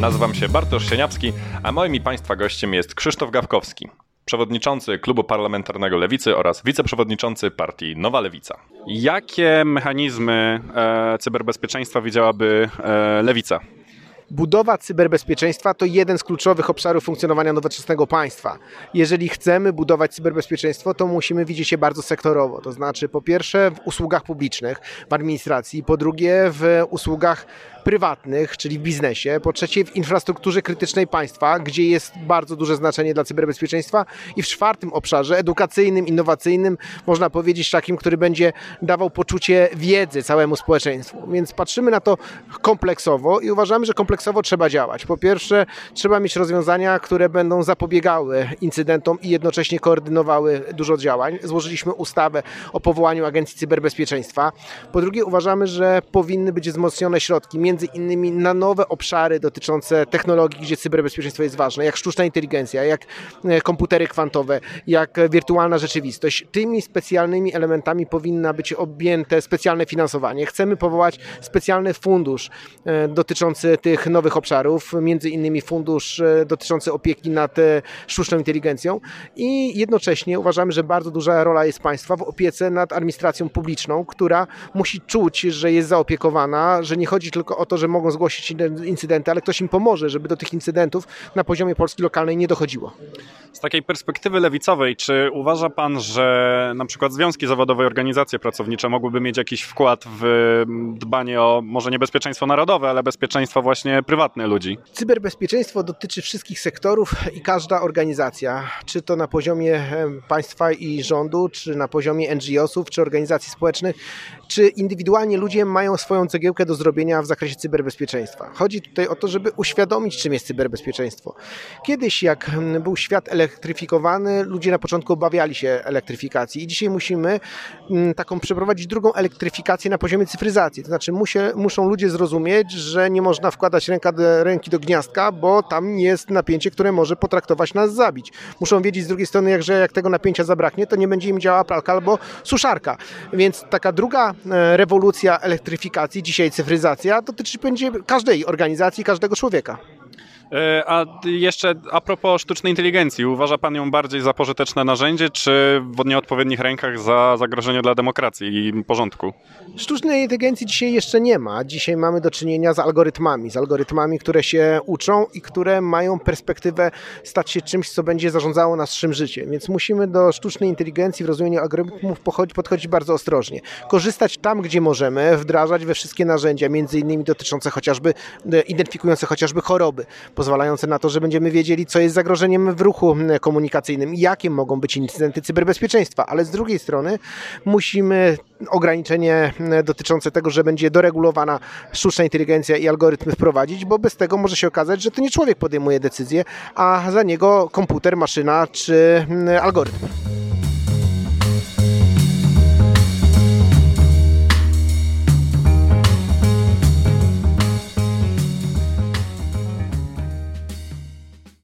Nazywam się Bartosz Sieniawski, a moim i Państwa gościem jest Krzysztof Gawkowski, przewodniczący Klubu Parlamentarnego Lewicy oraz wiceprzewodniczący partii Nowa Lewica. Jakie mechanizmy e, cyberbezpieczeństwa widziałaby e, Lewica? Budowa cyberbezpieczeństwa to jeden z kluczowych obszarów funkcjonowania nowoczesnego państwa. Jeżeli chcemy budować cyberbezpieczeństwo, to musimy widzieć je bardzo sektorowo. To znaczy, po pierwsze, w usługach publicznych, w administracji, po drugie, w usługach prywatnych, czyli w biznesie, po trzecie w infrastrukturze krytycznej państwa, gdzie jest bardzo duże znaczenie dla cyberbezpieczeństwa i w czwartym obszarze edukacyjnym, innowacyjnym, można powiedzieć takim, który będzie dawał poczucie wiedzy całemu społeczeństwu. Więc patrzymy na to kompleksowo i uważamy, że kompleksowo trzeba działać. Po pierwsze, trzeba mieć rozwiązania, które będą zapobiegały incydentom i jednocześnie koordynowały dużo działań. Złożyliśmy ustawę o powołaniu Agencji Cyberbezpieczeństwa. Po drugie, uważamy, że powinny być wzmocnione środki, między innymi na nowe obszary dotyczące technologii, gdzie cyberbezpieczeństwo jest ważne, jak sztuczna inteligencja, jak e, komputery kwantowe, jak wirtualna rzeczywistość. Tymi specjalnymi elementami powinna być objęte specjalne finansowanie. Chcemy powołać specjalny fundusz e, dotyczący tych nowych obszarów, między innymi fundusz e, dotyczący opieki nad sztuczną inteligencją i jednocześnie uważamy, że bardzo duża rola jest państwa w opiece nad administracją publiczną, która musi czuć, że jest zaopiekowana, że nie chodzi tylko o o to, że mogą zgłosić incydenty, ale ktoś im pomoże, żeby do tych incydentów na poziomie Polski lokalnej nie dochodziło. Z takiej perspektywy lewicowej, czy uważa Pan, że na przykład związki zawodowe i organizacje pracownicze mogłyby mieć jakiś wkład w dbanie o może nie bezpieczeństwo narodowe, ale bezpieczeństwo właśnie prywatne ludzi? Cyberbezpieczeństwo dotyczy wszystkich sektorów i każda organizacja, czy to na poziomie państwa i rządu, czy na poziomie NGO-sów, czy organizacji społecznych, czy indywidualnie ludzie mają swoją cegiełkę do zrobienia w zakresie cyberbezpieczeństwa. Chodzi tutaj o to, żeby uświadomić, czym jest cyberbezpieczeństwo. Kiedyś, jak był świat elektryfikowany, ludzie na początku obawiali się elektryfikacji i dzisiaj musimy mm, taką przeprowadzić drugą elektryfikację na poziomie cyfryzacji. To znaczy musie, muszą ludzie zrozumieć, że nie można wkładać ręka do, ręki do gniazdka, bo tam jest napięcie, które może potraktować nas zabić. Muszą wiedzieć z drugiej strony, że jak tego napięcia zabraknie, to nie będzie im działała pralka albo suszarka. Więc taka druga e, rewolucja elektryfikacji, dzisiaj cyfryzacja, dotyczy będzie każdej organizacji, każdego człowieka. E, a jeszcze a propos sztucznej inteligencji, uważa Pan ją bardziej za pożyteczne narzędzie, czy w nieodpowiednich rękach za zagrożenie dla demokracji i porządku? Sztucznej inteligencji dzisiaj jeszcze nie ma. Dzisiaj mamy do czynienia z algorytmami, z algorytmami, które się uczą i które mają perspektywę stać się czymś, co będzie zarządzało naszym życiem. Więc musimy do sztucznej inteligencji w rozumieniu algorytmów podchodzić bardzo ostrożnie. Korzystać tam, gdzie możemy, wdrażać we wszystkie narzędzia, między innymi dotyczące chociażby, e, identyfikujące chociażby choroby pozwalające na to, że będziemy wiedzieli, co jest zagrożeniem w ruchu komunikacyjnym, jakie mogą być incydenty cyberbezpieczeństwa, ale z drugiej strony musimy ograniczenie dotyczące tego, że będzie doregulowana sztuczna inteligencja i algorytmy wprowadzić, bo bez tego może się okazać, że to nie człowiek podejmuje decyzję, a za niego komputer, maszyna czy algorytm.